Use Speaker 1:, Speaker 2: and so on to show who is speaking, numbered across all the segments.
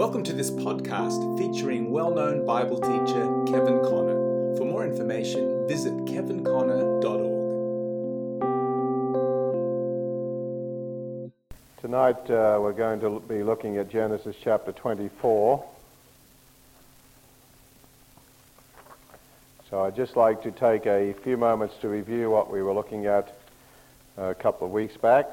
Speaker 1: Welcome to this podcast featuring well known Bible teacher Kevin Conner. For more information, visit kevinconner.org.
Speaker 2: Tonight uh, we're going to be looking at Genesis chapter 24. So I'd just like to take a few moments to review what we were looking at a couple of weeks back.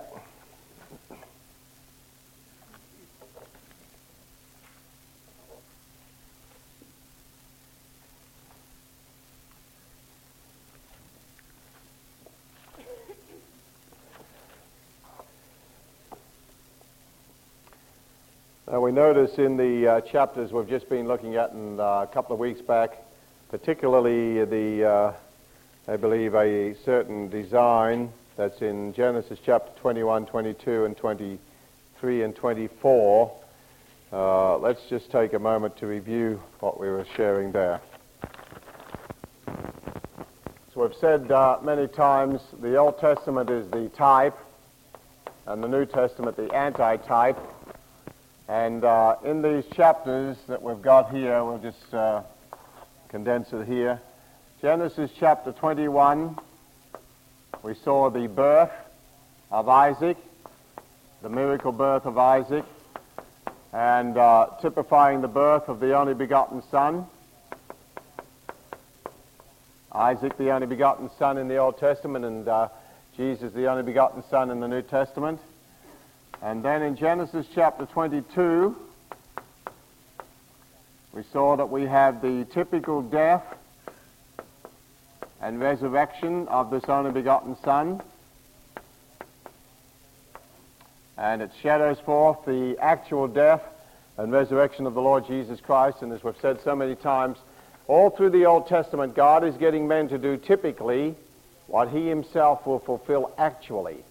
Speaker 2: Notice in the uh, chapters we've just been looking at in, uh, a couple of weeks back, particularly the, uh, I believe, a certain design that's in Genesis chapter 21, 22, and 23 and 24. Uh, let's just take a moment to review what we were sharing there. So we've said uh, many times the Old Testament is the type and the New Testament the anti-type. And uh, in these chapters that we've got here, we'll just uh, condense it here. Genesis chapter 21, we saw the birth of Isaac, the miracle birth of Isaac, and uh, typifying the birth of the only begotten Son. Isaac, the only begotten Son in the Old Testament, and uh, Jesus, the only begotten Son in the New Testament. And then in Genesis chapter 22, we saw that we have the typical death and resurrection of this only begotten Son. And it shadows forth the actual death and resurrection of the Lord Jesus Christ. And as we've said so many times, all through the Old Testament, God is getting men to do typically what he himself will fulfill actually.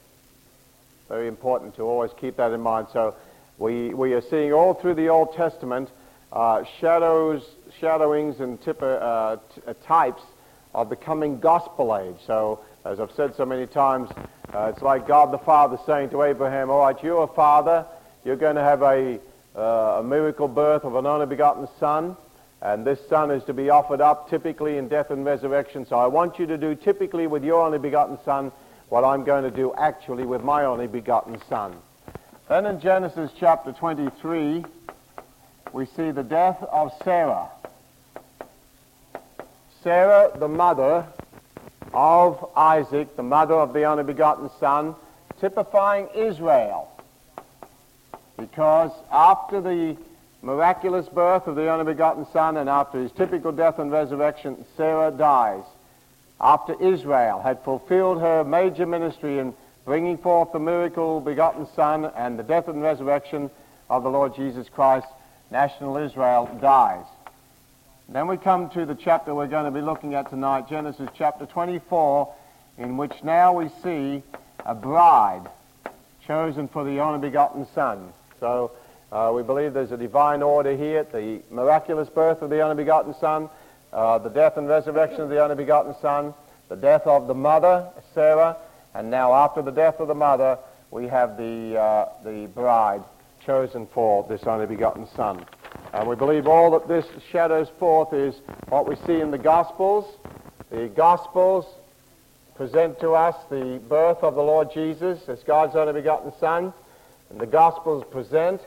Speaker 2: Very important to always keep that in mind. So we, we are seeing all through the Old Testament uh, shadows, shadowings and tip, uh, t- uh, types of the coming gospel age. So as I've said so many times, uh, it's like God the Father saying to Abraham, all right, you're a father, you're going to have a, uh, a miracle birth of an only begotten son, and this son is to be offered up typically in death and resurrection. So I want you to do typically with your only begotten son what I'm going to do actually with my only begotten son. Then in Genesis chapter 23, we see the death of Sarah. Sarah, the mother of Isaac, the mother of the only begotten son, typifying Israel. Because after the miraculous birth of the only begotten son and after his typical death and resurrection, Sarah dies after Israel had fulfilled her major ministry in bringing forth the miracle begotten Son and the death and resurrection of the Lord Jesus Christ, national Israel dies. Then we come to the chapter we're going to be looking at tonight, Genesis chapter 24, in which now we see a bride chosen for the only begotten Son. So uh, we believe there's a divine order here, the miraculous birth of the only begotten Son, uh, the death and resurrection of the only begotten Son, the death of the mother, Sarah, and now after the death of the mother, we have the, uh, the bride chosen for this only begotten Son. And we believe all that this shadows forth is what we see in the Gospels. The Gospels present to us the birth of the Lord Jesus as God's only begotten Son. And the Gospels present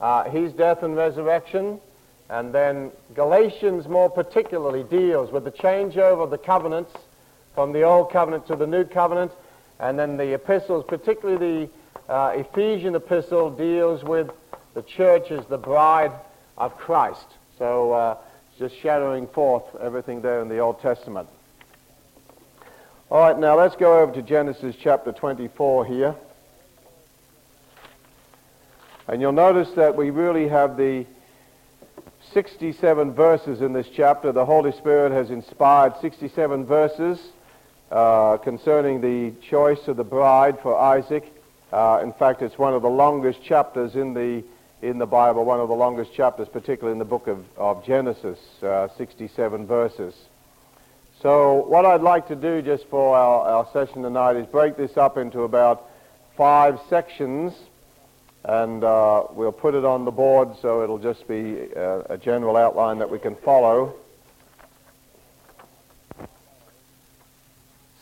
Speaker 2: uh, his death and resurrection and then Galatians more particularly deals with the changeover of the covenants from the old covenant to the new covenant. And then the epistles, particularly the uh, Ephesian epistle, deals with the church as the bride of Christ. So uh, just shadowing forth everything there in the Old Testament. All right, now let's go over to Genesis chapter 24 here. And you'll notice that we really have the 67 verses in this chapter. The Holy Spirit has inspired 67 verses uh, concerning the choice of the bride for Isaac. Uh, in fact, it's one of the longest chapters in the in the Bible, one of the longest chapters, particularly in the book of, of Genesis, uh, 67 verses. So what I'd like to do just for our, our session tonight is break this up into about five sections and uh, we'll put it on the board so it'll just be uh, a general outline that we can follow.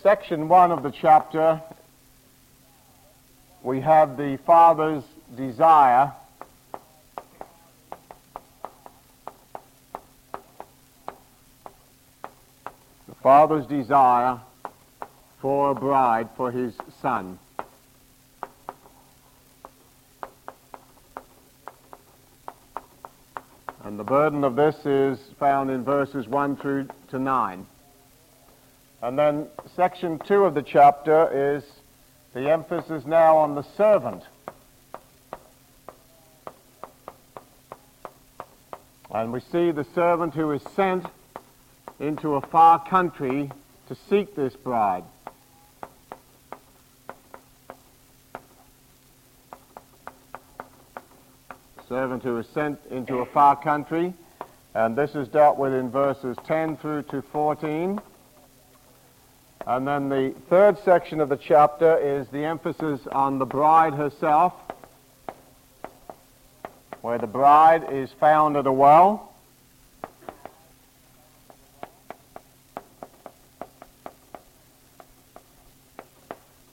Speaker 2: Section 1 of the chapter, we have the Father's desire the Father's desire for a bride for his son. And the burden of this is found in verses 1 through to 9. And then section 2 of the chapter is the emphasis now on the servant. And we see the servant who is sent into a far country to seek this bride. Servant who is sent into a far country, and this is dealt with in verses 10 through to 14. And then the third section of the chapter is the emphasis on the bride herself, where the bride is found at a well.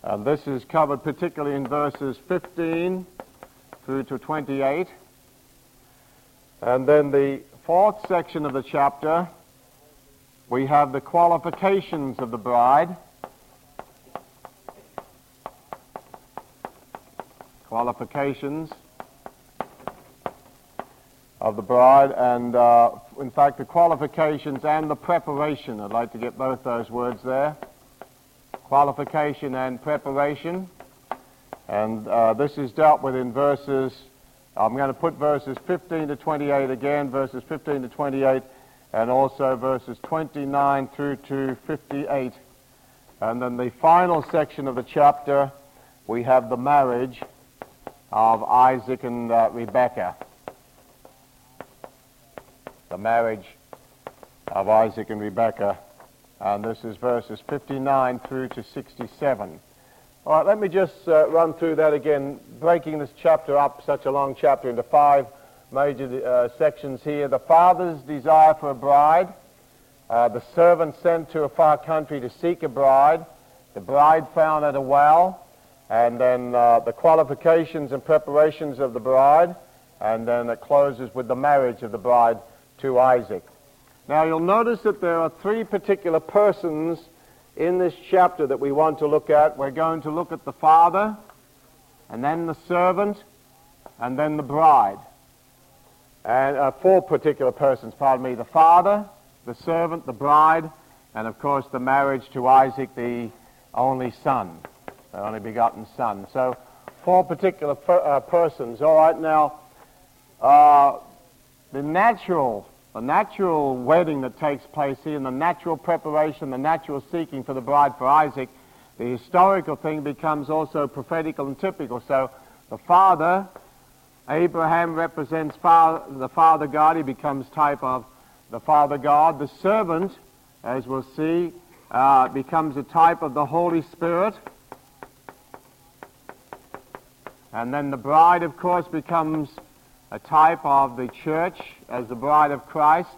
Speaker 2: And this is covered particularly in verses 15 through to 28. And then the fourth section of the chapter, we have the qualifications of the bride. Qualifications of the bride, and uh, in fact, the qualifications and the preparation. I'd like to get both those words there. Qualification and preparation. And uh, this is dealt with in verses I'm going to put verses 15 to 28 again, verses 15 to 28, and also verses 29 through to 58. And then the final section of the chapter, we have the marriage of Isaac and uh, Rebekah. The marriage of Isaac and Rebekah. And this is verses 59 through to 67. All right, let me just uh, run through that again, breaking this chapter up, such a long chapter, into five major uh, sections here. The father's desire for a bride, uh, the servant sent to a far country to seek a bride, the bride found at a well, and then uh, the qualifications and preparations of the bride, and then it closes with the marriage of the bride to Isaac. Now you'll notice that there are three particular persons in this chapter that we want to look at, we're going to look at the father, and then the servant, and then the bride. And uh, four particular persons, pardon me, the father, the servant, the bride, and of course the marriage to Isaac, the only son, the only begotten son. So four particular per, uh, persons. All right, now, uh, the natural the natural wedding that takes place here, and the natural preparation, the natural seeking for the bride for Isaac, the historical thing becomes also prophetical and typical. So the father, Abraham represents father, the father God. He becomes type of the father God. The servant, as we'll see, uh, becomes a type of the Holy Spirit. And then the bride, of course, becomes a type of the church as the bride of Christ.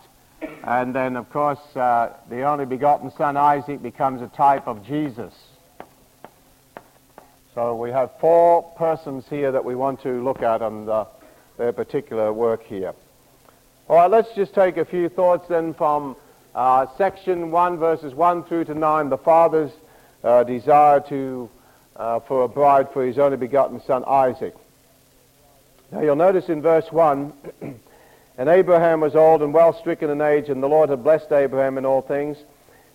Speaker 2: And then, of course, uh, the only begotten son, Isaac, becomes a type of Jesus. So we have four persons here that we want to look at on the, their particular work here. All right, let's just take a few thoughts then from uh, section 1, verses 1 through to 9, the father's uh, desire to, uh, for a bride for his only begotten son, Isaac. Now you'll notice in verse 1, and Abraham was old and well stricken in age, and the Lord had blessed Abraham in all things.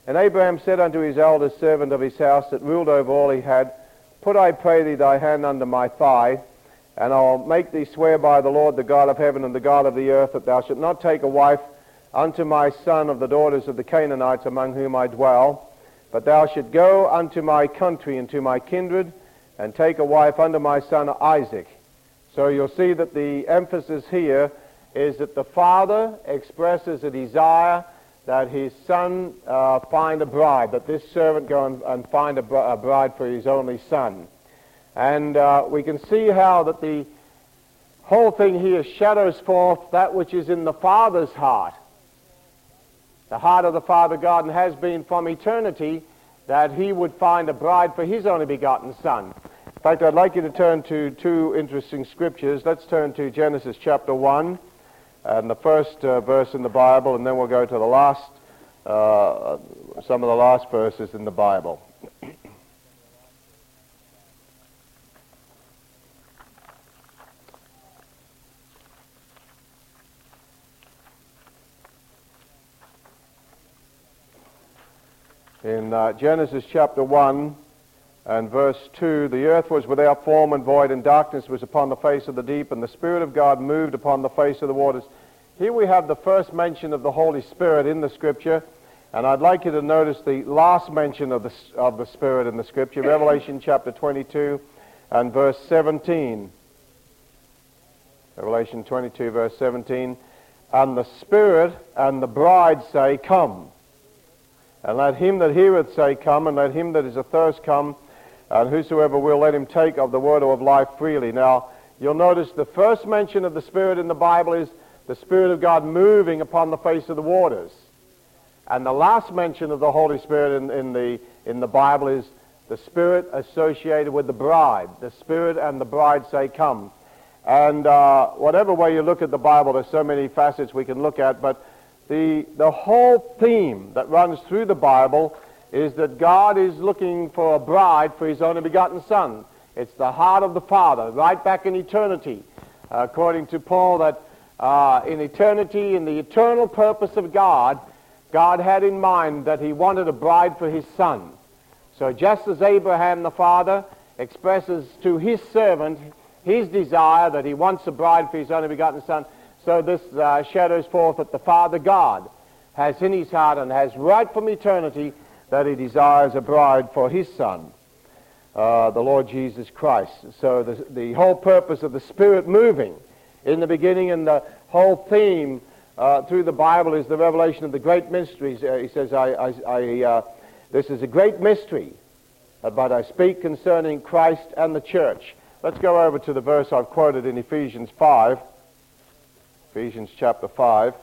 Speaker 2: And Abraham said unto his eldest servant of his house that ruled over all he had, Put, I pray thee, thy hand under my thigh, and I'll make thee swear by the Lord, the God of heaven and the God of the earth, that thou shalt not take a wife unto my son of the daughters of the Canaanites among whom I dwell, but thou shalt go unto my country and to my kindred, and take a wife unto my son Isaac. So you'll see that the emphasis here is that the father expresses a desire that his son uh, find a bride, that this servant go and, and find a, br- a, bride for his only son. And uh, we can see how that the whole thing here shadows forth that which is in the Father's heart. The heart of the Father God and has been from eternity that he would find a bride for his only begotten Son. In fact, I'd like you to turn to two interesting scriptures. Let's turn to Genesis chapter 1 and the first uh, verse in the Bible, and then we'll go to the last, uh, some of the last verses in the Bible. In uh, Genesis chapter 1 and verse 2, the earth was without form and void, and darkness was upon the face of the deep, and the Spirit of God moved upon the face of the waters. Here we have the first mention of the Holy Spirit in the Scripture, and I'd like you to notice the last mention of the, of the Spirit in the Scripture, Revelation chapter 22 and verse 17. Revelation 22, verse 17. And the Spirit and the bride say, Come. And let him that heareth say, Come, and let him that is athirst come, and whosoever will, let him take of the word of life freely. Now, you'll notice the first mention of the Spirit in the Bible is the Spirit of God moving upon the face of the waters. And the last mention of the Holy Spirit in, in, the, in the Bible is the Spirit associated with the bride. The Spirit and the bride say, Come. And uh, whatever way you look at the Bible, there's so many facets we can look at, but the, the whole theme that runs through the Bible is that God is looking for a bride for his only begotten Son. It's the heart of the Father, right back in eternity. According to Paul, that uh, in eternity, in the eternal purpose of God, God had in mind that he wanted a bride for his Son. So just as Abraham the father expresses to his servant his desire that he wants a bride for his only begotten Son, so this uh, shadows forth that the Father God has in his heart and has right from eternity that he desires a bride for his Son, uh, the Lord Jesus Christ. So the, the whole purpose of the Spirit moving in the beginning and the whole theme uh, through the Bible is the revelation of the great mysteries. Uh, he says, I, I, I uh, this is a great mystery, uh, but I speak concerning Christ and the church. Let's go over to the verse I've quoted in Ephesians 5. Ephesians chapter 5.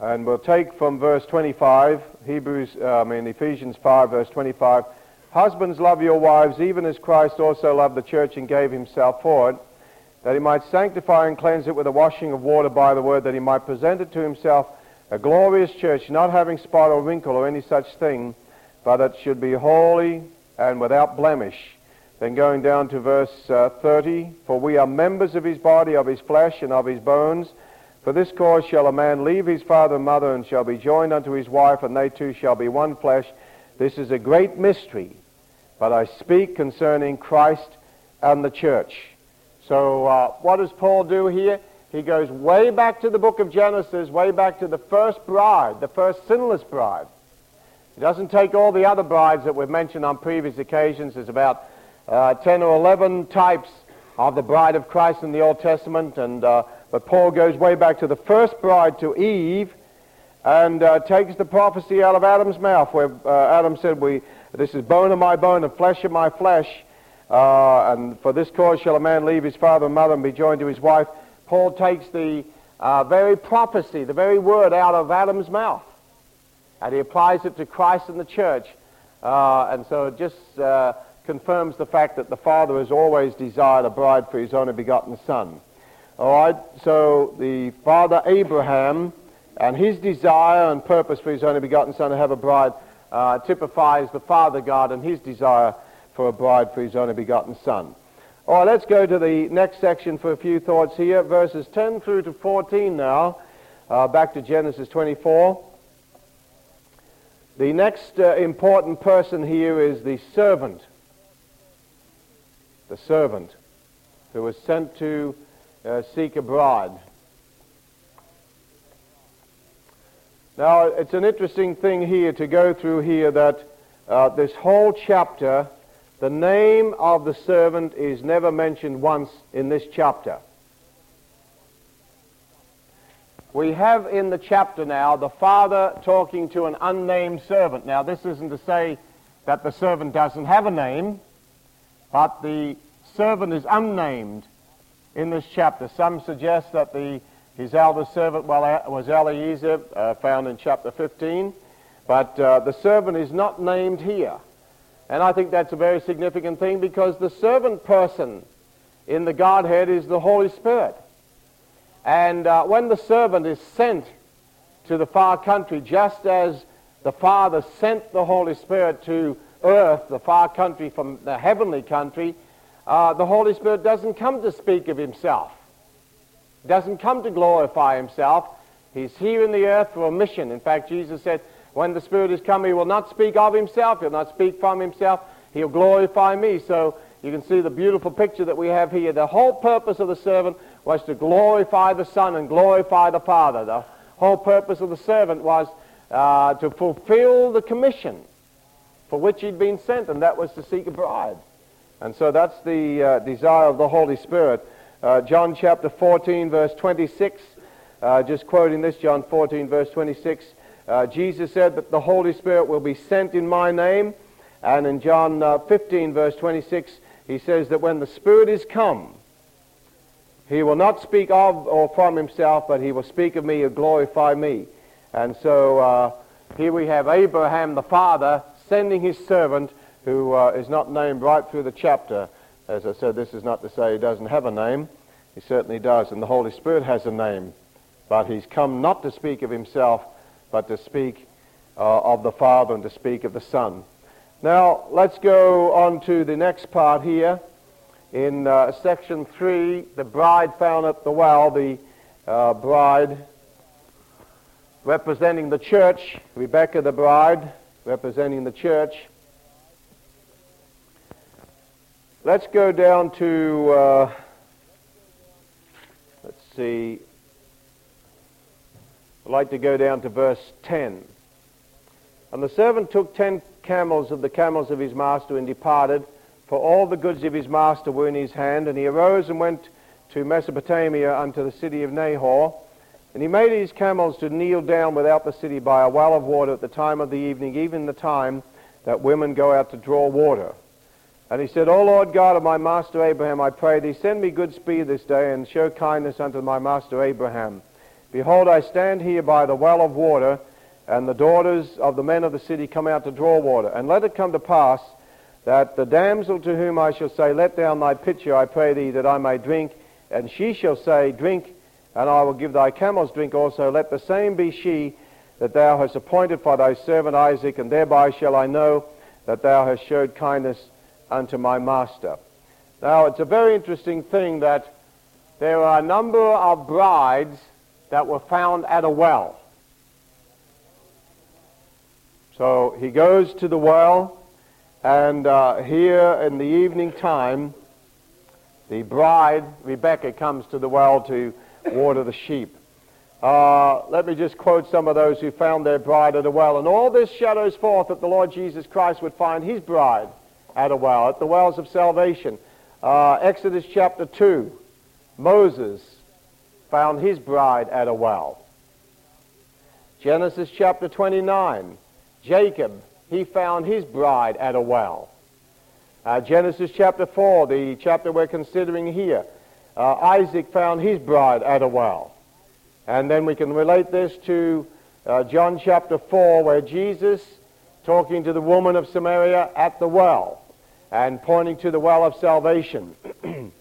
Speaker 2: And we'll take from verse 25, Hebrews, uh, I mean Ephesians 5, verse 25. Husbands, love your wives, even as Christ also loved the church and gave himself for it, that he might sanctify and cleanse it with the washing of water by the word, that he might present it to himself a glorious church, not having spot or wrinkle or any such thing, but that should be holy and without blemish. Then going down to verse uh, 30, for we are members of his body, of his flesh, and of his bones. For this cause shall a man leave his father and mother, and shall be joined unto his wife, and they two shall be one flesh. This is a great mystery, but I speak concerning Christ and the church. So uh, what does Paul do here? He goes way back to the book of Genesis, way back to the first bride, the first sinless bride. He doesn't take all the other brides that we've mentioned on previous occasions. There's about uh, 10 or 11 types of the bride of Christ in the Old Testament. And, uh, but Paul goes way back to the first bride, to Eve, and uh, takes the prophecy out of Adam's mouth, where uh, Adam said, "We this is bone of my bone and flesh of my flesh. Uh, and for this cause shall a man leave his father and mother and be joined to his wife. Paul takes the uh, very prophecy, the very word out of Adam's mouth, and he applies it to Christ and the church. Uh, and so it just uh, confirms the fact that the Father has always desired a bride for his only begotten Son. All right, so the Father Abraham and his desire and purpose for his only begotten Son to have a bride uh, typifies the Father God and his desire for a bride for his only begotten Son. All right, let's go to the next section for a few thoughts here. Verses 10 through to 14 now. Uh, back to Genesis 24. The next uh, important person here is the servant. The servant who was sent to uh, seek abroad. Now, it's an interesting thing here to go through here that uh, this whole chapter the name of the servant is never mentioned once in this chapter. we have in the chapter now the father talking to an unnamed servant. Now, this isn't to say that the servant doesn't have a name, but the servant is unnamed in this chapter. Some suggest that the, his eldest servant was Eliezer, uh, found in chapter 15, but uh, the servant is not named here. And I think that's a very significant thing because the servant person in the Godhead is the Holy Spirit. And uh, when the servant is sent to the far country, just as the Father sent the Holy Spirit to earth, the far country from the heavenly country, uh, the Holy Spirit doesn't come to speak of himself. Doesn't come to glorify himself. He's here in the earth for a mission. In fact, Jesus said, when the Spirit is come, he will not speak of himself. He'll not speak from himself. He'll glorify me. So you can see the beautiful picture that we have here. The whole purpose of the servant was to glorify the Son and glorify the Father. The whole purpose of the servant was uh, to fulfill the commission for which he'd been sent, and that was to seek a bride. And so that's the uh, desire of the Holy Spirit. Uh, John chapter 14, verse 26, uh, just quoting this, John 14, verse 26, uh, Jesus said that the Holy Spirit will be sent in my name. And in John uh, 15, verse 26, he says that when the Spirit is come, he will not speak of or from himself, but he will speak of me and glorify me. And so uh, here we have Abraham the father sending his servant, who uh, is not named right through the chapter. As I said, this is not to say he doesn't have a name. He certainly does, and the Holy Spirit has a name. But he's come not to speak of himself, but to speak uh, of the Father and to speak of the Son. Now, let's go on to the next part here. In uh, section 3, the bride found at the well, the uh, bride representing the church, Rebecca the bride representing the church. Let's go down to, uh, let's see, I'd like to go down to verse 10. And the servant took ten camels of the camels of his master and departed, for all the goods of his master were in his hand. And he arose and went to Mesopotamia unto the city of Nahor. And he made his camels to kneel down without the city by a well of water at the time of the evening, even the time that women go out to draw water. And he said, O Lord God of my master Abraham, I pray thee, send me good speed this day, and show kindness unto my master Abraham. Behold, I stand here by the well of water, and the daughters of the men of the city come out to draw water. And let it come to pass that the damsel to whom I shall say, Let down thy pitcher, I pray thee, that I may drink, and she shall say, Drink, and I will give thy camels drink also. Let the same be she that thou hast appointed for thy servant Isaac, and thereby shall I know that thou hast showed kindness unto my master. Now, it's a very interesting thing that there are a number of brides that were found at a well. So he goes to the well, and uh, here in the evening time, the bride, Rebecca, comes to the well to water the sheep. Uh, let me just quote some of those who found their bride at a well. And all this shadows forth that the Lord Jesus Christ would find his bride at a well, at the wells of salvation. Uh, Exodus chapter 2, Moses found his bride at a well. Genesis chapter 29, Jacob, he found his bride at a well. Uh, Genesis chapter 4, the chapter we're considering here, uh, Isaac found his bride at a well. And then we can relate this to uh, John chapter 4, where Jesus, talking to the woman of Samaria at the well, and pointing to the well of salvation.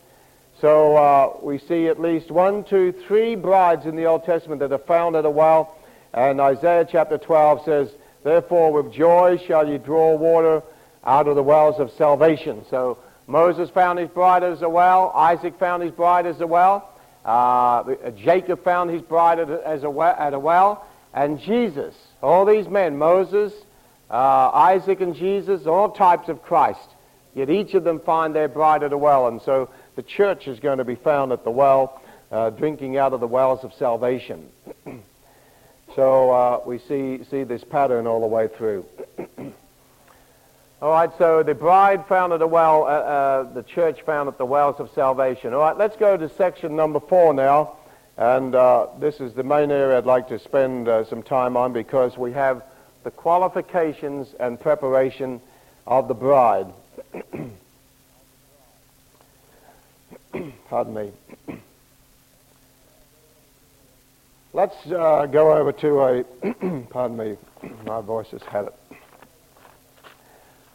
Speaker 2: So uh, we see at least one, two, three brides in the Old Testament that are found at a well. And Isaiah chapter 12 says, Therefore with joy shall ye draw water out of the wells of salvation. So Moses found his bride as a well. Isaac found his bride as a well. Uh, Jacob found his bride as a well, at a well. And Jesus, all these men, Moses, uh, Isaac and Jesus, all types of Christ, yet each of them find their bride at a well. And so the church is going to be found at the well, uh, drinking out of the wells of salvation. so uh, we see, see this pattern all the way through. all right, so the bride found at the well, uh, uh, the church found at the wells of salvation. All right, let's go to section number four now. And uh, this is the main area I'd like to spend some time on because we have the qualifications and preparation of the bride. Pardon me. Let's uh, go over to a, pardon me, my voice has had it.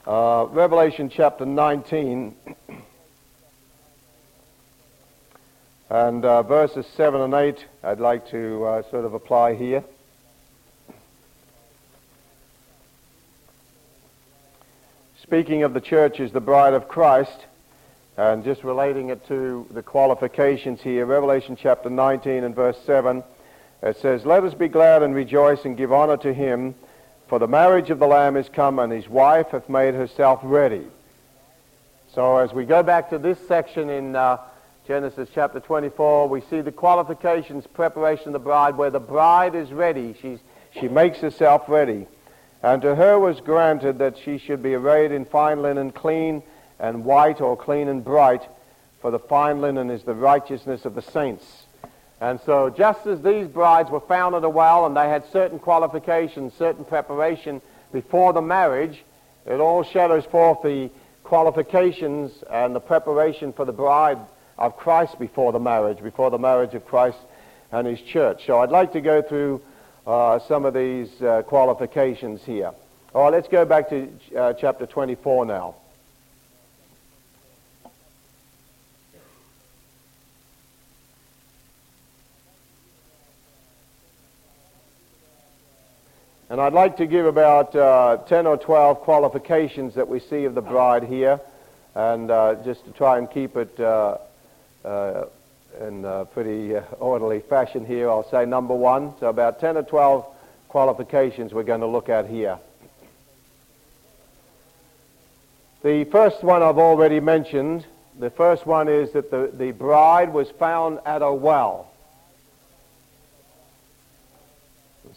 Speaker 2: Uh, Revelation chapter 19 and uh, verses 7 and 8 I'd like to uh, sort of apply here. Speaking of the church as the bride of Christ, and just relating it to the qualifications here, Revelation chapter 19 and verse 7, it says, Let us be glad and rejoice and give honor to him, for the marriage of the Lamb is come, and his wife hath made herself ready. So as we go back to this section in uh, Genesis chapter 24, we see the qualifications, preparation of the bride, where the bride is ready. She's, she makes herself ready. And to her was granted that she should be arrayed in fine linen, clean and white, or clean and bright, for the fine linen is the righteousness of the saints. And so just as these brides were found at a well and they had certain qualifications, certain preparation before the marriage, it all shadows forth the qualifications and the preparation for the bride of Christ before the marriage, before the marriage of Christ and his church. So I'd like to go through uh, some of these uh, qualifications here. All right, let's go back to uh, chapter 24 now. And I'd like to give about uh, 10 or 12 qualifications that we see of the bride here, and uh, just to try and keep it uh, uh in a pretty uh, orderly fashion here, I'll say number one. So about 10 or 12 qualifications we're going to look at here. The first one I've already mentioned. The first one is that the, the bride was found at a well.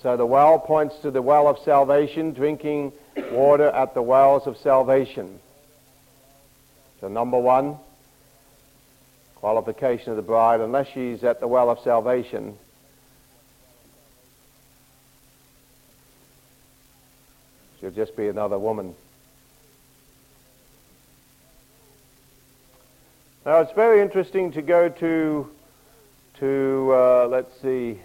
Speaker 2: So the well points to the well of salvation, drinking water at the wells of salvation. So number one, qualification of the bride, unless she's at the well of salvation, she'll just be another woman. Now it's very interesting to go to, to uh, let's see,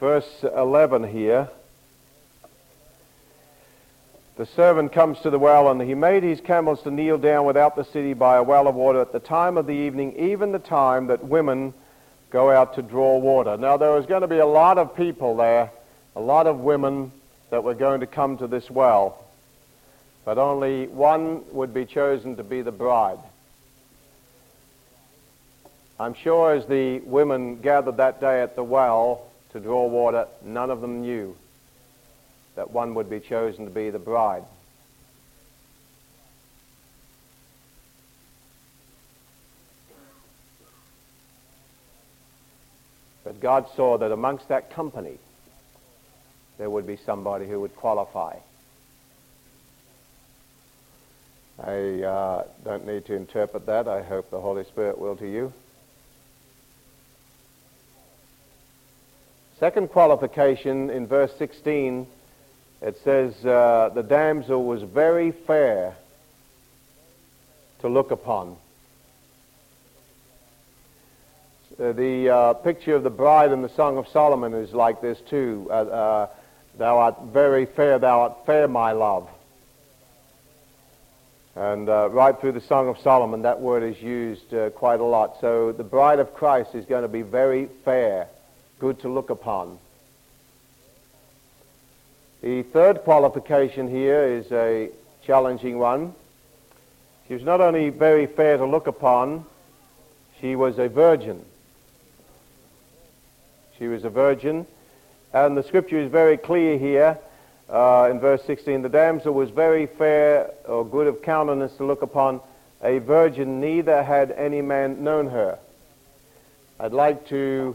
Speaker 2: verse 11 here. The servant comes to the well, and he made his camels to kneel down without the city by a well of water at the time of the evening, even the time that women go out to draw water. Now, there was going to be a lot of people there, a lot of women that were going to come to this well, but only one would be chosen to be the bride. I'm sure as the women gathered that day at the well, to draw water, none of them knew that one would be chosen to be the bride. But God saw that amongst that company there would be somebody who would qualify. I uh, don't need to interpret that. I hope the Holy Spirit will to you. Second qualification in verse 16, it says, uh, the damsel was very fair to look upon. Uh, the uh, picture of the bride in the Song of Solomon is like this too. Uh, uh, thou art very fair, thou art fair, my love. And uh, right through the Song of Solomon, that word is used quite a lot. So the bride of Christ is going to be very fair good to look upon. The third qualification here is a challenging one. She was not only very fair to look upon, she was a virgin. She was a virgin. And the scripture is very clear here uh, in verse 16. The damsel was very fair or good of countenance to look upon, a virgin, neither had any man known her. I'd like to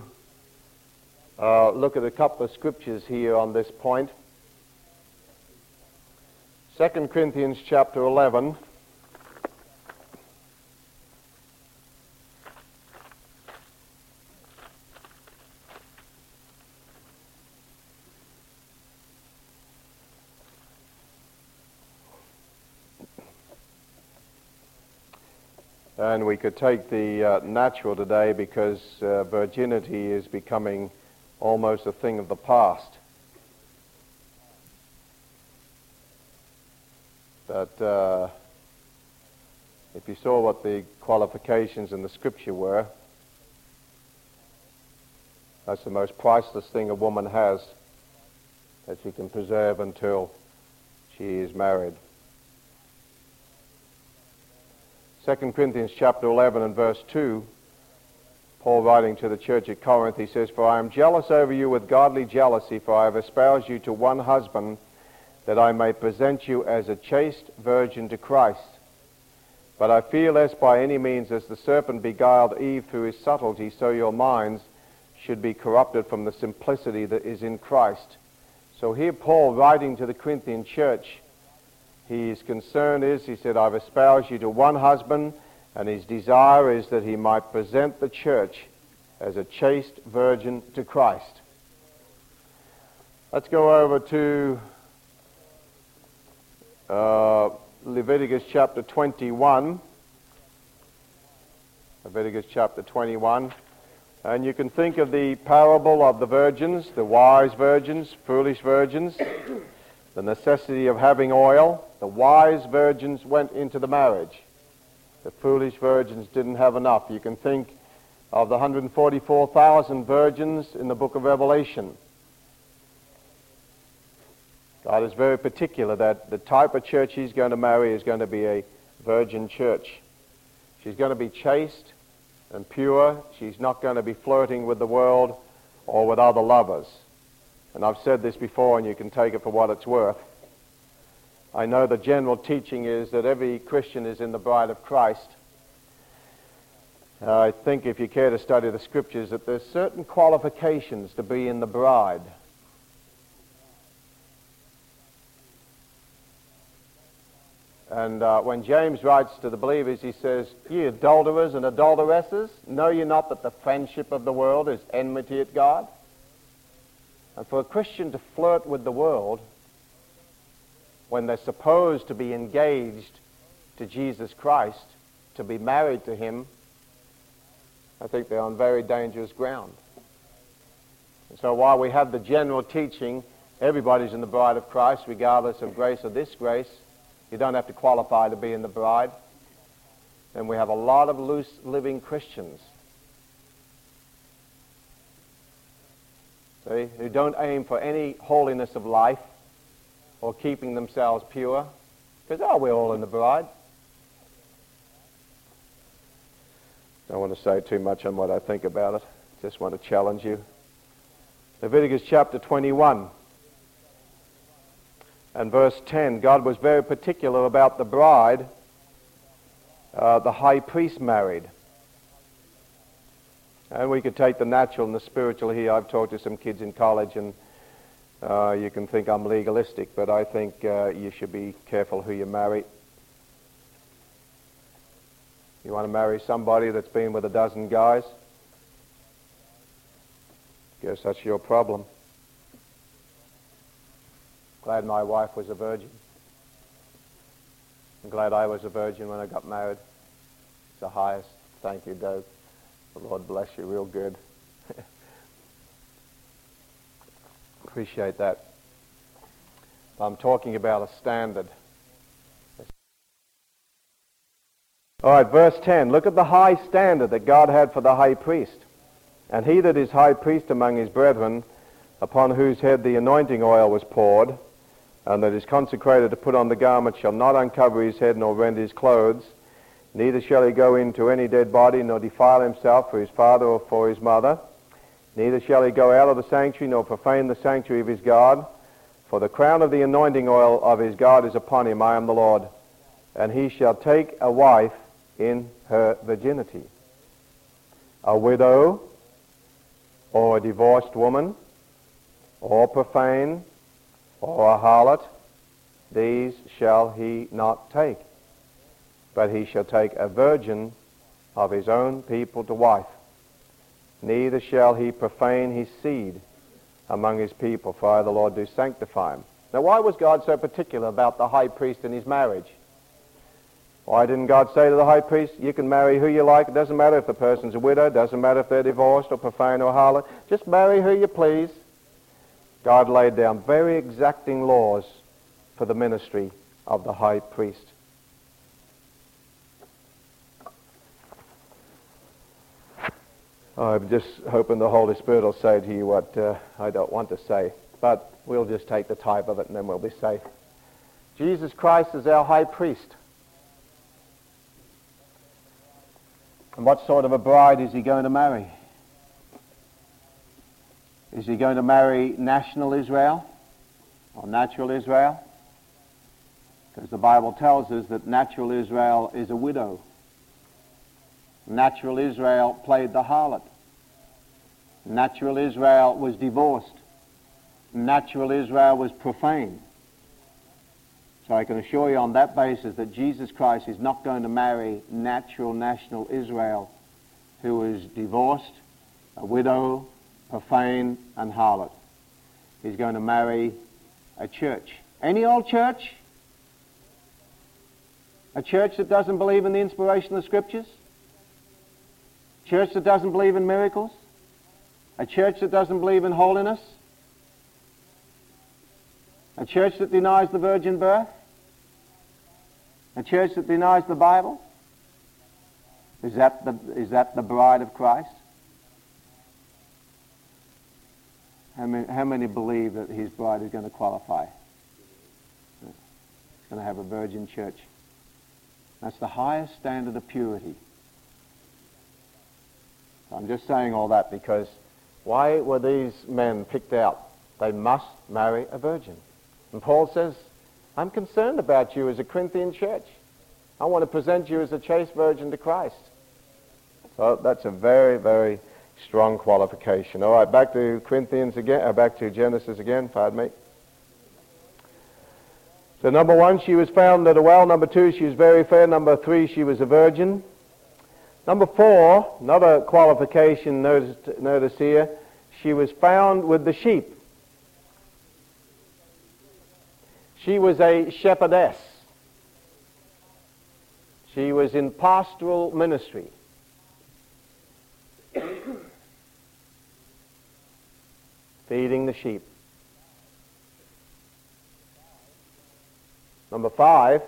Speaker 2: uh, look at a couple of scriptures here on this point. 2 Corinthians chapter 11. And we could take the uh, natural today because uh, virginity is becoming almost a thing of the past. But uh, if you saw what the qualifications in the scripture were, that's the most priceless thing a woman has that she can preserve until she is married. 2 Corinthians chapter 11 and verse 2, Paul writing to the church at Corinth, he says, For I am jealous over you with godly jealousy, for I have espoused you to one husband, that I may present you as a chaste virgin to Christ. But I fear lest by any means, as the serpent beguiled Eve through his subtlety, so your minds should be corrupted from the simplicity that is in Christ. So here Paul, writing to the Corinthian church, his concern is, he said, I've espoused you to one husband, and his desire is that he might present the church as a chaste virgin to Christ. Let's go over to uh, Leviticus chapter 21. Leviticus chapter 21. And you can think of the parable of the virgins, the wise virgins, foolish virgins, the necessity of having oil, the wise virgins went into the marriage. The foolish virgins didn't have enough. You can think of the 144,000 virgins in the book of Revelation. God is very particular that the type of church he's going to marry is going to be a virgin church. She's going to be chaste and pure. She's not going to be flirting with the world or with other lovers. And I've said this before, and you can take it for what it's worth. I know the general teaching is that every Christian is in the bride of Christ. I think if you care to study the scriptures that there's certain qualifications to be in the bride. And uh, when James writes to the believers, he says, Ye adulterers and adulteresses, know ye not that the friendship of the world is enmity at God? And for a Christian to flirt with the world when they're supposed to be engaged to Jesus Christ, to be married to him, I think they're on very dangerous ground. And so while we have the general teaching, everybody's in the bride of Christ, regardless of grace or disgrace, you don't have to qualify to be in the bride. And we have a lot of loose living Christians see, who don't aim for any holiness of life, or keeping themselves pure. Because, oh, we're all in the bride. Don't want to say too much on what I think about it. Just want to challenge you. Leviticus chapter 21 and verse 10. God was very particular about the bride uh, the high priest married. And we could take the natural and the spiritual here. I've talked to some kids in college and uh, you can think I'm legalistic, but I think uh, you should be careful who you marry. You want to marry somebody that's been with a dozen guys? Guess that's your problem. Glad my wife was a virgin. I'm glad I was a virgin when I got married. It's the highest. Thank you, Doug. The Lord bless you real good. Appreciate that. I'm talking about a standard. All right, verse 10. Look at the high standard that God had for the high priest. And he that is high priest among his brethren, upon whose head the anointing oil was poured, and that is consecrated to put on the garment, shall not uncover his head nor rend his clothes. Neither shall he go into any dead body, nor defile himself for his father or for his mother Neither shall he go out of the sanctuary, nor profane the sanctuary of his God. For the crown of the anointing oil of his God is upon him. I am the Lord. And he shall take a wife in her virginity. A widow, or a divorced woman, or profane, or a harlot, these shall he not take, but he shall take a virgin of his own people to wife. Neither shall he profane his seed among his people, for I, the Lord, do sanctify him. Now, why was God so particular about the high priest and his marriage? Why didn't God say to the high priest, you can marry who you like. It doesn't matter if the person's a widow. It doesn't matter if they're divorced or profane or harlot. Just marry who you please. God laid down very exacting laws for the ministry of the high priest. I'm just hoping the Holy Spirit will say to you what uh, I don't want to say, but we'll just take the type of it and then we'll be safe. Jesus Christ is our high priest. And what sort of a bride is he going to marry? Is he going to marry national Israel or natural Israel? Because the Bible tells us that natural Israel is a widow. Natural Israel played the harlot. Natural Israel was divorced. Natural Israel was profane. So I can assure you on that basis that Jesus Christ is not going to marry natural national Israel who is divorced, a widow, profane, and harlot. He's going to marry a church. Any old church? A church that doesn't believe in the inspiration of the scriptures? A church that doesn't believe in miracles? A church that doesn't believe in holiness? A church that denies the virgin birth? A church that denies the Bible? Is that the, is that the bride of Christ? How many, how many believe that his bride is going to qualify? He's going to have a virgin church. That's the highest standard of purity. I'm just saying all that because why were these men picked out? They must marry a virgin. And Paul says, I'm concerned about you as a Corinthian church. I want to present you as a chaste virgin to Christ. So that's a very, very strong qualification. All right, back to Corinthians again, uh, back to Genesis again, pardon me. So number one, she was found at a well. Number two, she was very fair. Number three, she was a virgin. Number four, another qualification notice, notice here, she was found with the sheep. She was a shepherdess. She was in pastoral ministry. Feeding the sheep. Number five,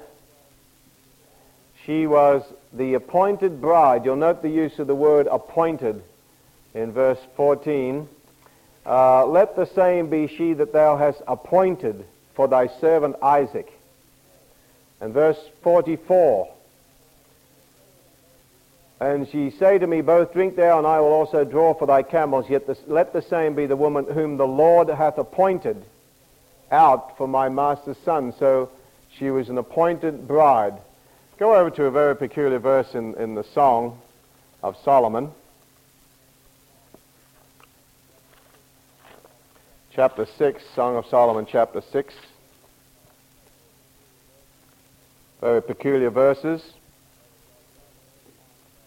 Speaker 2: she was the appointed bride. You'll note the use of the word appointed in verse 14. Uh, Let the same be she that thou hast appointed for thy servant Isaac. And verse 44, and she say to me, Both drink thou, and I will also draw for thy camels. Yet let the same be the woman whom the Lord hath appointed out for my master's son. So she was an appointed bride. Go over to a very peculiar verse in, in the Song of Solomon. chapter 6, Song of Solomon, chapter 6. Very peculiar verses,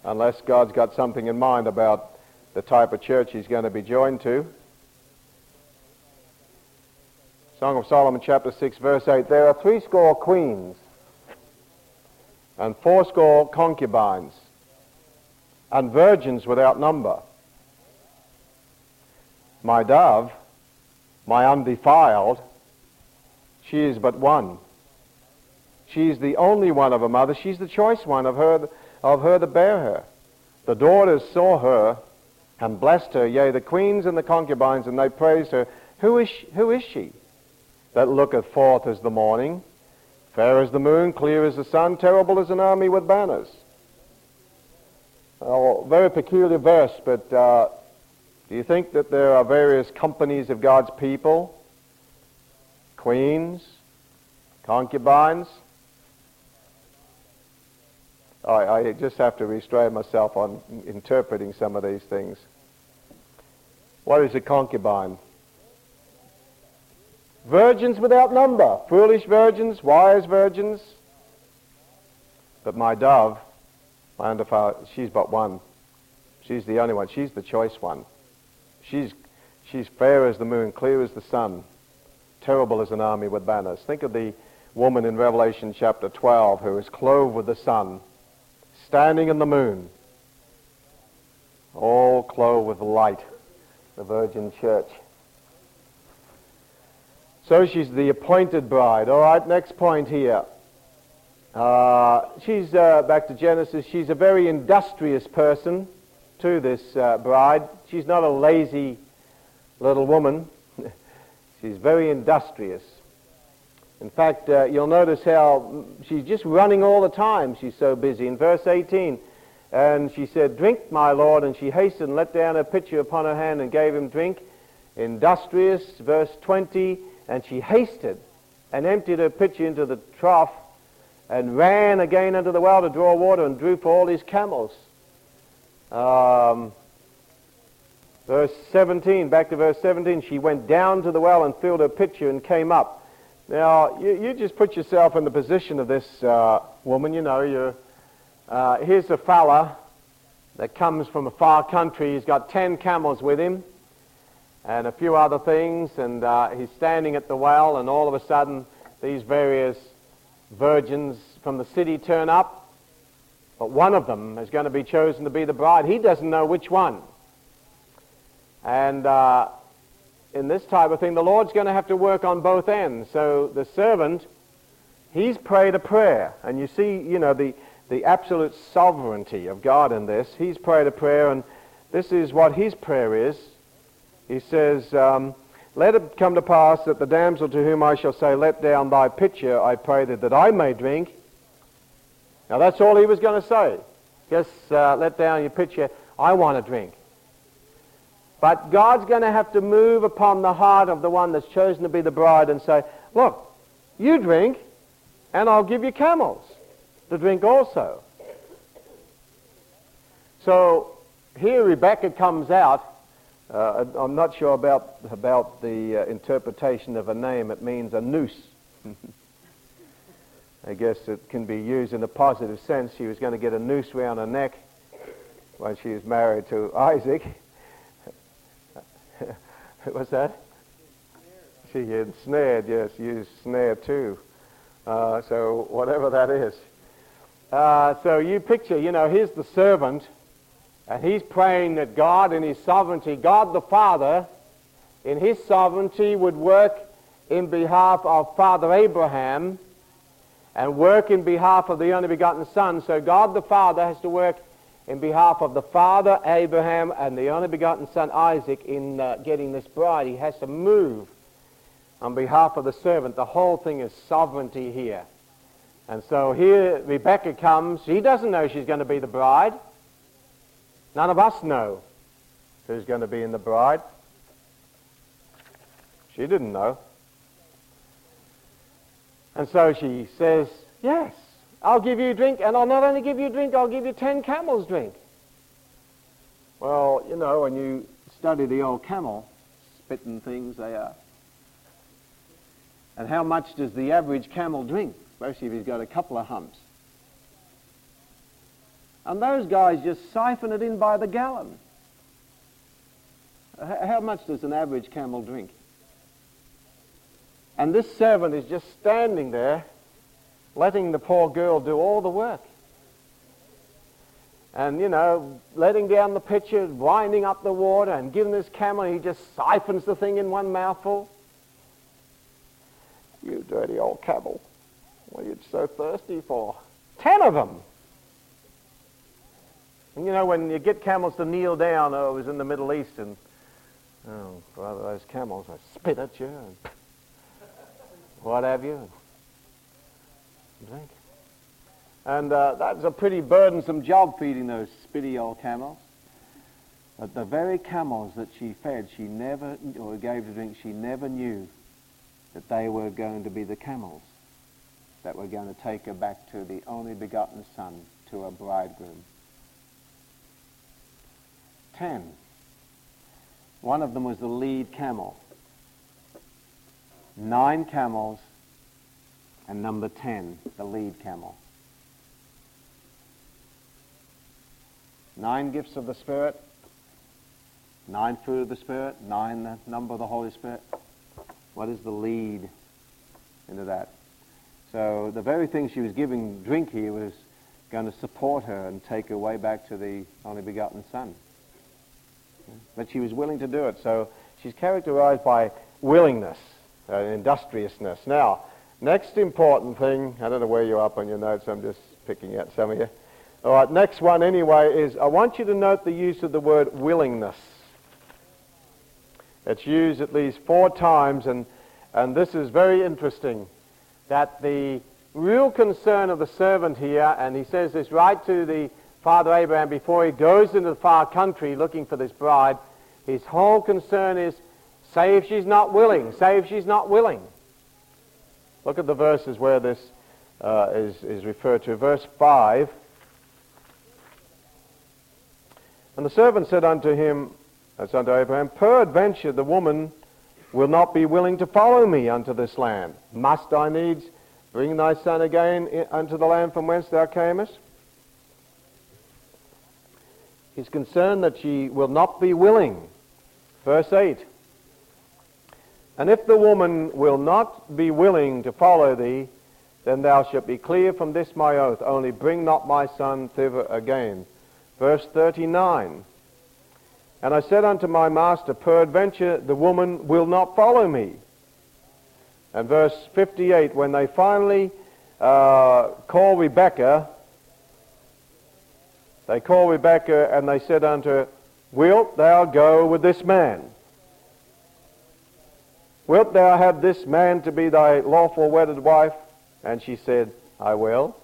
Speaker 2: unless God's got something in mind about the type of church he's going to be joined to. Song of Solomon, chapter 6, verse 8. There are threescore queens and fourscore concubines and virgins without number. My dove my undefiled, she is but one. She is the only one of a mother. She's the choice one of her, of her that bear her. The daughters saw her and blessed her, yea, the queens and the concubines, and they praised her. Who is she, who is she that looketh forth as the morning, fair as the moon, clear as the sun, terrible as an army with banners? Oh, very peculiar verse, but uh, do you think that there are various companies of God's people? Queens? Concubines? I, I just have to restrain myself on interpreting some of these things. What is a concubine? Virgins without number, foolish virgins, wise virgins. But my dove, my undefiled, she's but one. She's the only one. She's the choice one. She's, she's fair as the moon, clear as the sun, terrible as an army with banners. Think of the woman in Revelation chapter 12 who is clothed with the sun, standing in the moon, all clothed with light, the Virgin Church. So she's the appointed bride. All right, next point here. Uh, she's, uh, back to Genesis, she's a very industrious person to this uh, bride. She's not a lazy little woman. she's very industrious. In fact, uh, you'll notice how she's just running all the time. She's so busy. In verse 18, and she said, Drink, my lord. And she hastened let down her pitcher upon her hand and gave him drink. Industrious, verse 20, and she hasted and emptied her pitcher into the trough and ran again unto the well to draw water and drew for all his camels. Um, verse 17, back to verse 17, she went down to the well and filled her pitcher and came up. Now, you, you just put yourself in the position of this uh, woman. You know, you're, uh, here's a fella that comes from a far country. He's got ten camels with him and a few other things, and uh, he's standing at the well, and all of a sudden, these various virgins from the city turn up, but one of them is going to be chosen to be the bride. He doesn't know which one. And uh, in this type of thing, the Lord's going to have to work on both ends. So the servant, he's prayed a prayer. And you see, you know, the, the absolute sovereignty of God in this. He's prayed a prayer, and this is what his prayer is. He says, um, Let it come to pass that the damsel to whom I shall say, Let down thy pitcher, I pray thee, that I may drink. Now that's all he was going to say. Just uh, let down your pitcher, I want to drink. But God's going to have to move upon the heart of the one that's chosen to be the bride and say, Look, you drink, and I'll give you camels to drink also. So here Rebecca comes out uh, I'm not sure about, about the uh, interpretation of a name. It means a noose. I guess it can be used in a positive sense. She was going to get a noose around her neck when she was married to Isaac. What's that? She had snared, yes, used snare too. Uh, so whatever that is. Uh, so you picture, you know, here's the servant and he's praying that God in his sovereignty, God the Father, in his sovereignty would work in behalf of Father Abraham and work in behalf of the only begotten Son. So God the Father has to work in behalf of the Father Abraham and the only begotten Son Isaac in uh, getting this bride. He has to move on behalf of the servant. The whole thing is sovereignty here. And so here Rebecca comes. She doesn't know she's going to be the bride. None of us know who's going to be in the bride. She didn't know. And so she says, Yes, I'll give you a drink, and I'll not only give you a drink, I'll give you ten camels drink. Well, you know, when you study the old camel, spitting things they are. And how much does the average camel drink, especially if he's got a couple of humps? And those guys just siphon it in by the gallon. How much does an average camel drink? And this servant is just standing there, letting the poor girl do all the work. And, you know, letting down the pitcher, winding up the water, and giving this camel, he just siphons the thing in one mouthful. You dirty old camel. What are you so thirsty for? Ten of them. And you know, when you get camels to kneel down, oh, it was in the Middle East, and oh, brother, those camels, I spit at you, and what have you, And uh, that's a pretty burdensome job feeding those spitty old camels. But the very camels that she fed, she never, or gave to drink, she never knew that they were going to be the camels that were going to take her back to the only begotten Son, to a bridegroom. Ten. One of them was the lead camel. nine camels, and number 10, the lead camel. Nine gifts of the Spirit, nine fruit of the Spirit, nine the number of the Holy Spirit. What is the lead into that? So the very thing she was giving drink here was going to support her and take her way back to the only begotten Son. But she was willing to do it. So she's characterized by willingness, uh, industriousness. Now, next important thing, I don't know where you're up on your notes, I'm just picking out some of you. All right, next one anyway is I want you to note the use of the word willingness. It's used at least four times, and, and this is very interesting that the real concern of the servant here, and he says this right to the father Abraham before he goes into the far country looking for this bride, his whole concern is say if she's not willing, say if she's not willing. Look at the verses where this uh, is, is referred to. Verse 5. And the servant said unto him, that's unto Abraham, Peradventure the woman will not be willing to follow me unto this land. Must I needs bring thy son again unto the land from whence thou camest? He's concerned that she will not be willing. Verse 8. And if the woman will not be willing to follow thee, then thou shalt be clear from this my oath. Only bring not my son thither again. Verse 39. And I said unto my master, Peradventure the woman will not follow me. And verse 58, when they finally uh, call Rebekah, they call Rebekah and they said unto her, Wilt thou go with this man? Wilt thou have this man to be thy lawful wedded wife? And she said, I will.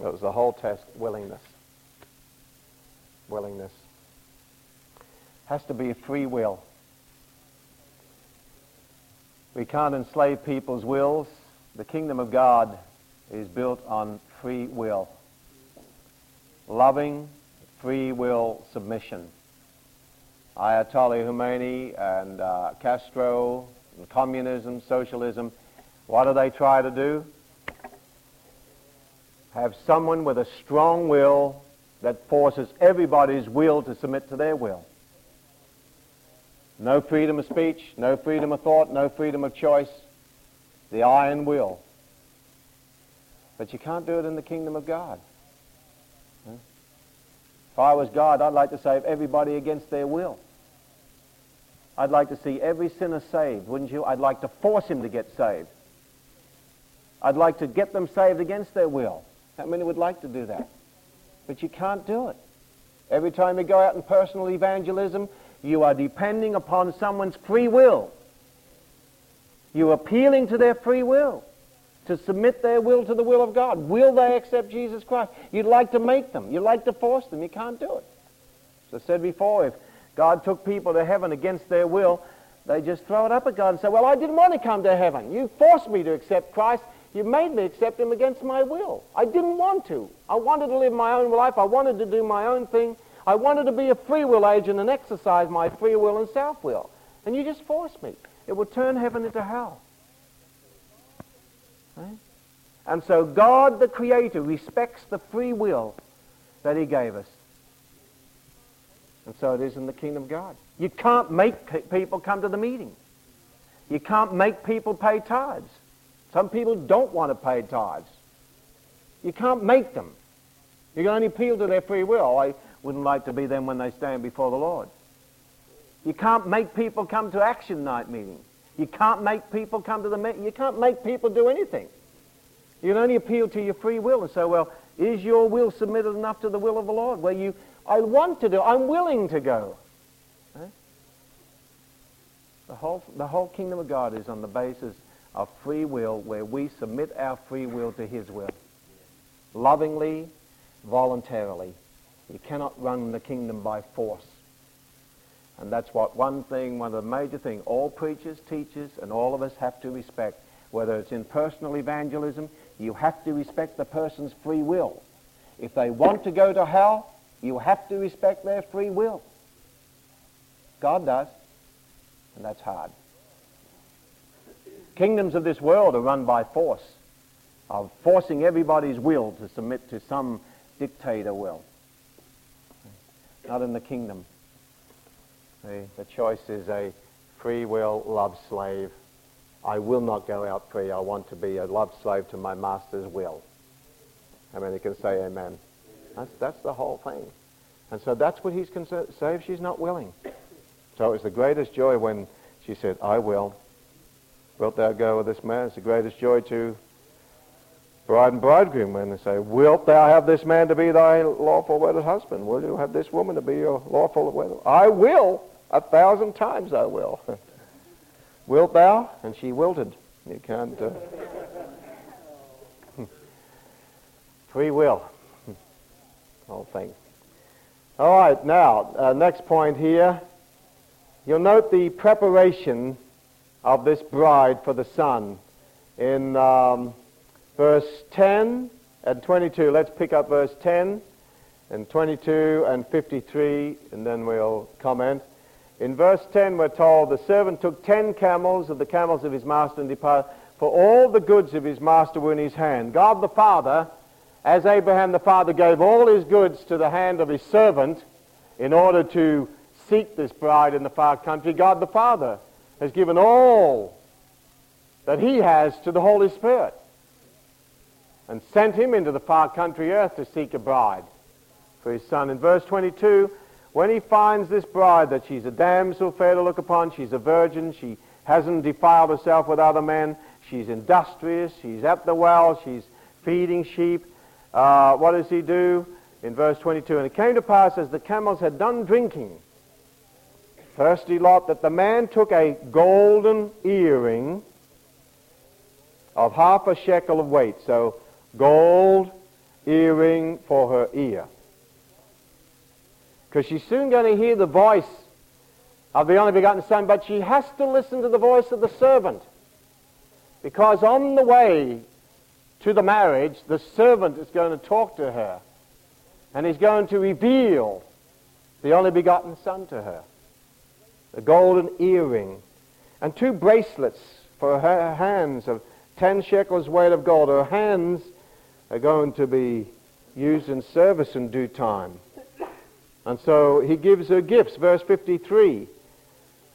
Speaker 2: That was the whole test, willingness. Willingness. Has to be free will. We can't enslave people's wills. The kingdom of God is built on free will. Loving, free will submission. Ayatollah Khomeini and uh, Castro, and communism, socialism, what do they try to do? have someone with a strong will that forces everybody's will to submit to their will. No freedom of speech, no freedom of thought, no freedom of choice. The iron will. But you can't do it in the kingdom of God. If I was God, I'd like to save everybody against their will. I'd like to see every sinner saved, wouldn't you? I'd like to force him to get saved. I'd like to get them saved against their will. How many would like to do that? But you can't do it. Every time you go out in personal evangelism, you are depending upon someone's free will. You're appealing to their free will to submit their will to the will of God. Will they accept Jesus Christ? You'd like to make them. You'd like to force them. You can't do it. As I said before, if God took people to heaven against their will, they just throw it up at God and say, well, I didn't want to come to heaven. You forced me to accept Christ. You made me accept him against my will. I didn't want to. I wanted to live my own life. I wanted to do my own thing. I wanted to be a free will agent and exercise my free will and self-will. And you just forced me. It would turn heaven into hell. And so God the Creator respects the free will that he gave us. And so it is in the kingdom of God. You can't make people come to the meeting. You can't make people pay tithes. Some people don't want to pay tithes. You can't make them. You can only appeal to their free will. I wouldn't like to be them when they stand before the Lord. You can't make people come to action night meetings. You can't make people come to the meeting. You can't make people do anything. You can only appeal to your free will and say, well, is your will submitted enough to the will of the Lord? Where you, I want to do, I'm willing to go. The whole, the whole kingdom of God is on the basis of free will where we submit our free will to his will. Lovingly, voluntarily. You cannot run the kingdom by force. And that's what one thing, one of the major things, all preachers, teachers, and all of us have to respect. Whether it's in personal evangelism, you have to respect the person's free will. If they want to go to hell, you have to respect their free will. God does. And that's hard. Kingdoms of this world are run by force, of forcing everybody's will to submit to some dictator will. Not in the kingdom. The, the choice is a free will love slave. I will not go out free. I want to be a love slave to my master's will. How many can say amen? That's, that's the whole thing. And so that's what he's concerned. Say if she's not willing. So it was the greatest joy when she said, I will. Wilt thou go with this man? It's the greatest joy to bride and bridegroom when they say, Wilt thou have this man to be thy lawful wedded husband? Will you have this woman to be your lawful wedded? I will. A thousand times I will. Wilt thou? And she wilted. You can't. Uh... Free will. Whole thing. All right, now, uh, next point here. You'll note the preparation of this bride for the son in um, verse 10 and 22. Let's pick up verse 10 and 22 and 53, and then we'll comment. In verse 10, we're told the servant took ten camels of the camels of his master and departed, for all the goods of his master were in his hand. God the Father, as Abraham the father gave all his goods to the hand of his servant in order to seek this bride in the far country, God the Father has given all that he has to the Holy Spirit and sent him into the far country earth to seek a bride for his son. In verse 22, when he finds this bride, that she's a damsel fair to look upon, she's a virgin, she hasn't defiled herself with other men, she's industrious, she's at the well, she's feeding sheep, uh, what does he do? In verse 22, and it came to pass as the camels had done drinking, thirsty Lot, that the man took a golden earring of half a shekel of weight. So, gold earring for her ear. Because she's soon going to hear the voice of the only begotten Son, but she has to listen to the voice of the servant. Because on the way to the marriage, the servant is going to talk to her. And he's going to reveal the only begotten Son to her. The golden earring. And two bracelets for her hands of ten shekels weight of gold. Her hands are going to be used in service in due time. And so he gives her gifts. Verse 53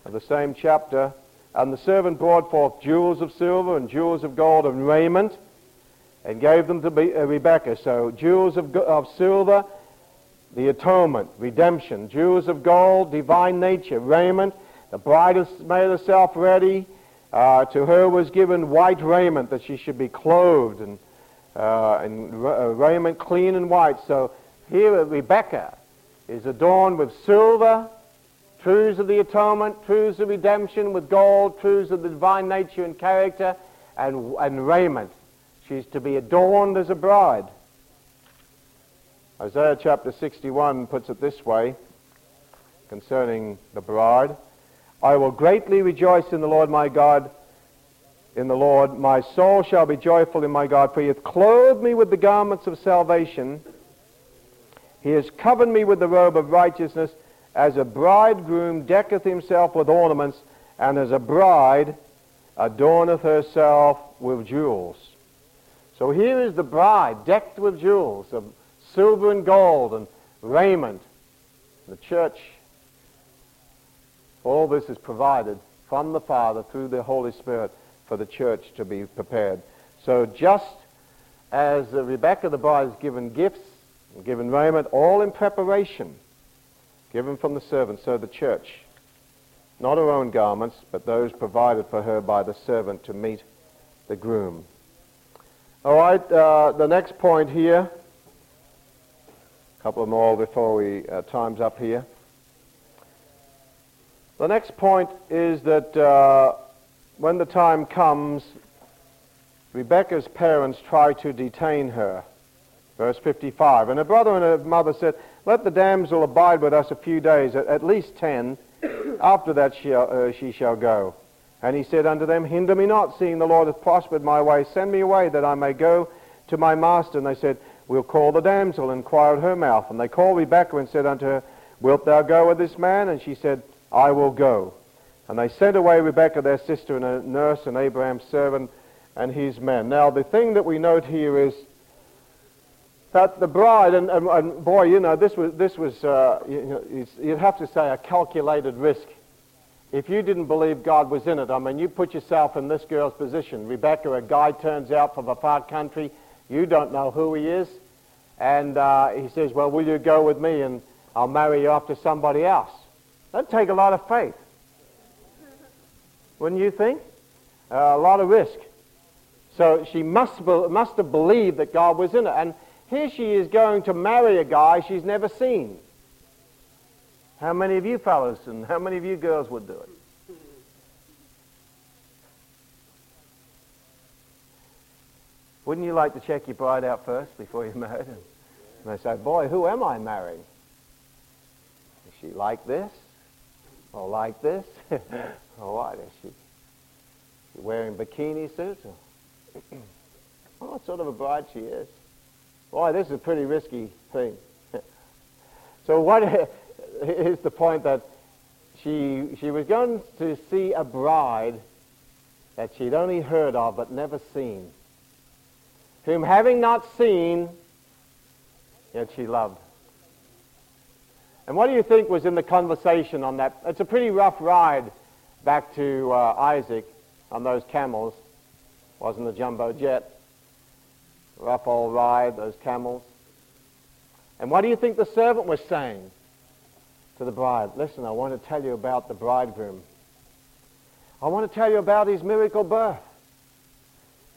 Speaker 2: of the same chapter. And the servant brought forth jewels of silver and jewels of gold and raiment and gave them to uh, Rebekah. So jewels of, of silver, the atonement, redemption. Jewels of gold, divine nature, raiment. The bride has made herself ready. Uh, to her was given white raiment that she should be clothed and, uh, and uh, raiment clean and white. So here Rebekah is adorned with silver, truths of the atonement, truths of redemption, with gold, truths of the divine nature and character, and, and raiment. She's to be adorned as a bride. Isaiah chapter 61 puts it this way concerning the bride. I will greatly rejoice in the Lord my God. In the Lord, my soul shall be joyful in my God, for he hath clothed me with the garments of salvation. He has covered me with the robe of righteousness, as a bridegroom decketh himself with ornaments, and as a bride adorneth herself with jewels. So here is the bride decked with jewels of silver and gold and raiment. The church, all this is provided from the Father through the Holy Spirit for the church to be prepared. So just as Rebecca the bride is given gifts given raiment, all in preparation, given from the servant, so the church, not her own garments, but those provided for her by the servant to meet the groom. All right, uh, the next point here, a couple more before we, uh, time's up here. The next point is that uh, when the time comes, Rebecca's parents try to detain her. Verse 55. And her brother and her mother said, Let the damsel abide with us a few days, at, at least ten. After that she, uh, she shall go. And he said unto them, Hinder me not, seeing the Lord hath prospered my way. Send me away that I may go to my master. And they said, We'll call the damsel and inquire at her mouth. And they called Rebekah and said unto her, Wilt thou go with this man? And she said, I will go. And they sent away Rebekah, their sister, and a nurse, and Abraham's servant, and his men. Now, the thing that we note here is that the bride, and, and, and boy, you know, this was, this was uh, you you'd have to say, a calculated risk. If you didn't believe God was in it, I mean, you put yourself in this girl's position. Rebecca, a guy turns out from a far country. You don't know who he is. And uh, he says, well, will you go with me and I'll marry you off to somebody else? That'd take a lot of faith. Wouldn't you think? Uh, a lot of risk. So she must, be, must have believed that God was in it. And here she is going to marry a guy she's never seen. How many of you fellows and how many of you girls would do it? Wouldn't you like to check your bride out first before you married? And they say, boy, who am I marrying? Is she like this? Or like this? or what? Is she, she wearing bikini suits? what sort of a bride she is? Boy, this is a pretty risky thing. so what is the point that she, she was going to see a bride that she'd only heard of but never seen, whom having not seen, yet she loved. And what do you think was in the conversation on that? It's a pretty rough ride back to uh, Isaac on those camels. Wasn't a jumbo jet rough old ride, those camels. And what do you think the servant was saying to the bride? Listen, I want to tell you about the bridegroom. I want to tell you about his miracle birth.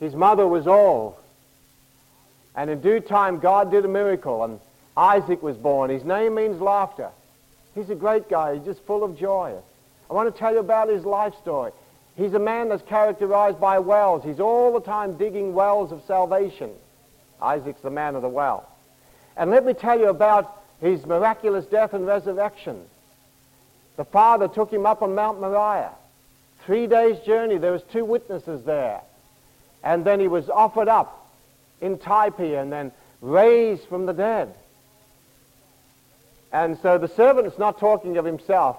Speaker 2: His mother was old. And in due time, God did a miracle, and Isaac was born. His name means laughter. He's a great guy. He's just full of joy. I want to tell you about his life story. He's a man that's characterized by wells. He's all the time digging wells of salvation. Isaac's the man of the well. And let me tell you about his miraculous death and resurrection. The father took him up on Mount Moriah. Three days' journey. There was two witnesses there. And then he was offered up in Tyre and then raised from the dead. And so the servant is not talking of himself,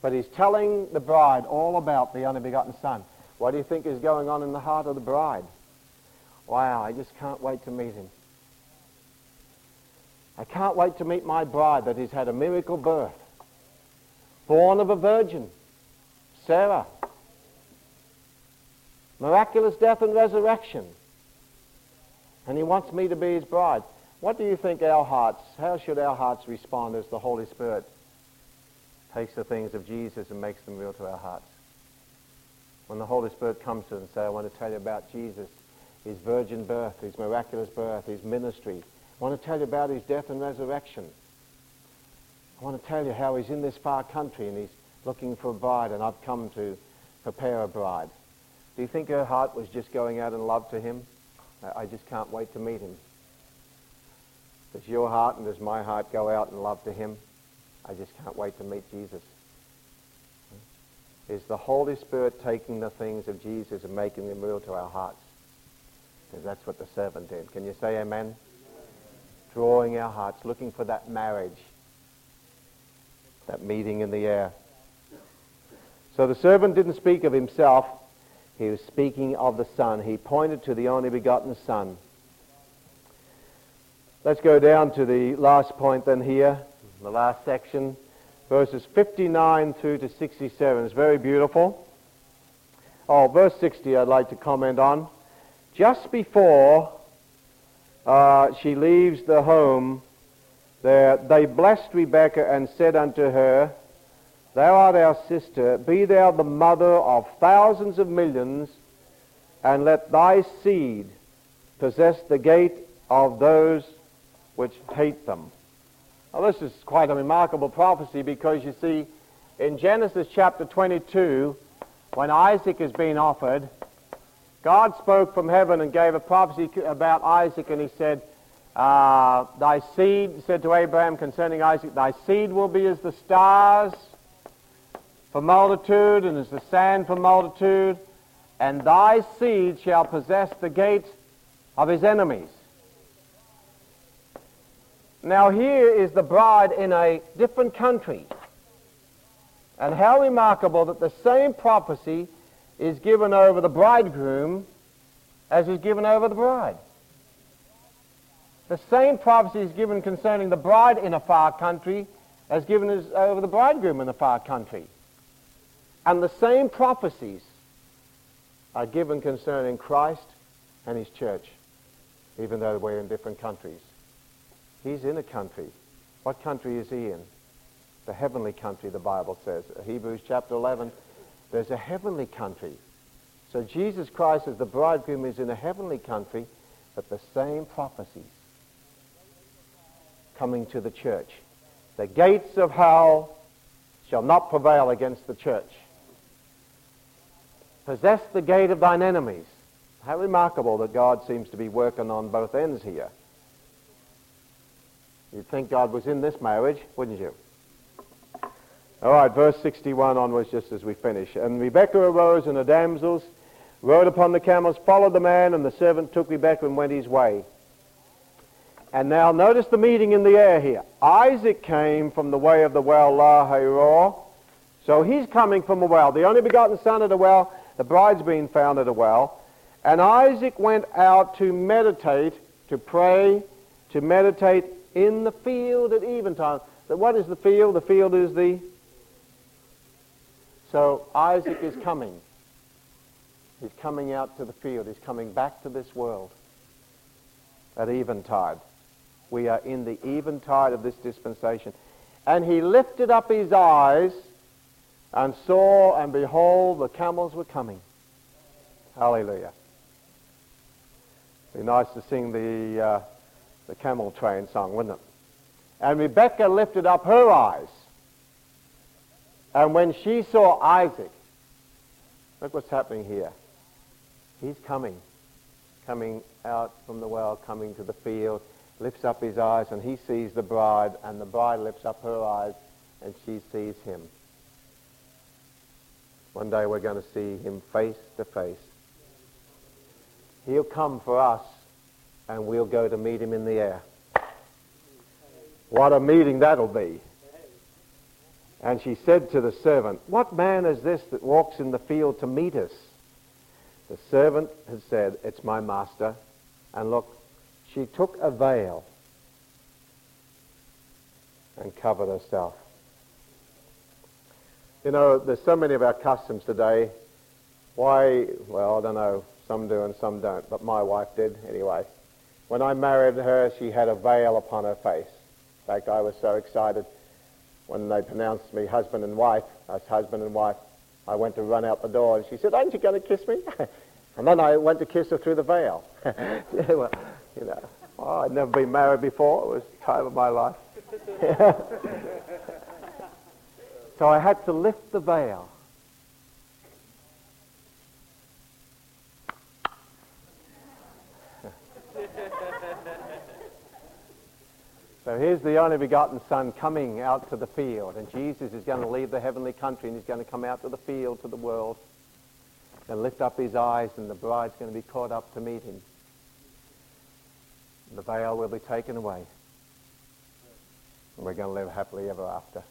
Speaker 2: but he's telling the bride all about the only begotten son. What do you think is going on in the heart of the bride? Wow, I just can't wait to meet him. I can't wait to meet my bride that has had a miracle birth, born of a virgin, Sarah. Miraculous death and resurrection. And he wants me to be his bride. What do you think our hearts, how should our hearts respond as the Holy Spirit takes the things of Jesus and makes them real to our hearts? When the Holy Spirit comes to us and says, I want to tell you about Jesus, his virgin birth, his miraculous birth, his ministry. I want to tell you about his death and resurrection. I want to tell you how he's in this far country and he's looking for a bride and I've come to prepare a bride. Do you think her heart was just going out in love to him? I just can't wait to meet him. Does your heart and does my heart go out in love to him? I just can't wait to meet Jesus. Is the Holy Spirit taking the things of Jesus and making them real to our hearts? Because that's what the servant did. Can you say amen? Drawing our hearts, looking for that marriage, that meeting in the air. So the servant didn't speak of himself. He was speaking of the Son. He pointed to the only begotten Son. Let's go down to the last point then here, the last section, verses 59 through to 67. It's very beautiful. Oh, verse 60 I'd like to comment on just before uh, she leaves the home, there, they blessed Rebekah and said unto her, Thou art our sister, be thou the mother of thousands of millions, and let thy seed possess the gate of those which hate them. Now, this is quite a remarkable prophecy because you see, in Genesis chapter 22, when Isaac is being offered, God spoke from heaven and gave a prophecy about Isaac, and he said, uh, Thy seed, said to Abraham concerning Isaac, Thy seed will be as the stars for multitude, and as the sand for multitude, and thy seed shall possess the gate of his enemies. Now, here is the bride in a different country. And how remarkable that the same prophecy is given over the bridegroom as is given over the bride. The same prophecy is given concerning the bride in a far country as given as over the bridegroom in a far country. And the same prophecies are given concerning Christ and his church, even though we're in different countries. He's in a country. What country is he in? The heavenly country, the Bible says. Hebrews chapter 11, there's a heavenly country. So Jesus Christ as the bridegroom is in a heavenly country, but the same prophecies coming to the church. The gates of hell shall not prevail against the church. Possess the gate of thine enemies. How remarkable that God seems to be working on both ends here. You'd think God was in this marriage, wouldn't you? All right, verse 61 onwards, just as we finish. And Rebekah arose, and the damsels rode upon the camels, followed the man, and the servant took Rebekah and went his way. And now notice the meeting in the air here. Isaac came from the way of the well Lahairoi. So he's coming from a well. The only begotten son at a well. The bride's been found at a well. And Isaac went out to meditate, to pray, to meditate in the field at eventide. So what is the field? The field is the... So Isaac is coming. He's coming out to the field. He's coming back to this world at eventide. We are in the eventide of this dispensation. And he lifted up his eyes and saw, and behold, the camels were coming. Hallelujah. Be nice to sing the, uh, the camel train song, wouldn't it? And Rebecca lifted up her eyes. And when she saw Isaac, look what's happening here. He's coming, coming out from the well, coming to the field lifts up his eyes and he sees the bride, and the bride lifts up her eyes and she sees him. One day we're going to see him face to face. He'll come for us and we'll go to meet him in the air. What a meeting that'll be. And she said to the servant, What man is this that walks in the field to meet us? The servant had said, It's my master. And look, she took a veil and covered herself. You know, there's so many of our customs today. Why, well, I don't know, some do and some don't, but my wife did anyway. When I married her, she had a veil upon her face. In fact, I was so excited when they pronounced me husband and wife, as husband and wife. I went to run out the door and she said, aren't you going to kiss me? and then I went to kiss her through the veil. well, you know, oh, I'd never been married before. It was the time of my life. so I had to lift the veil. So here's the only begotten Son coming out to the field, and Jesus is going to leave the heavenly country and he's going to come out to the field, to the world, and lift up his eyes, and the bride's going to be caught up to meet him the veil will be taken away. And we're going to live happily ever after.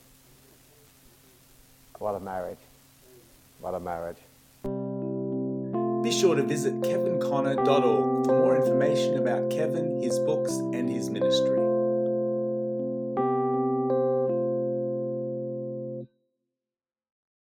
Speaker 2: What a marriage. What a marriage.
Speaker 1: Be sure to visit kevinconner.org for more information about Kevin, his books, and his ministry.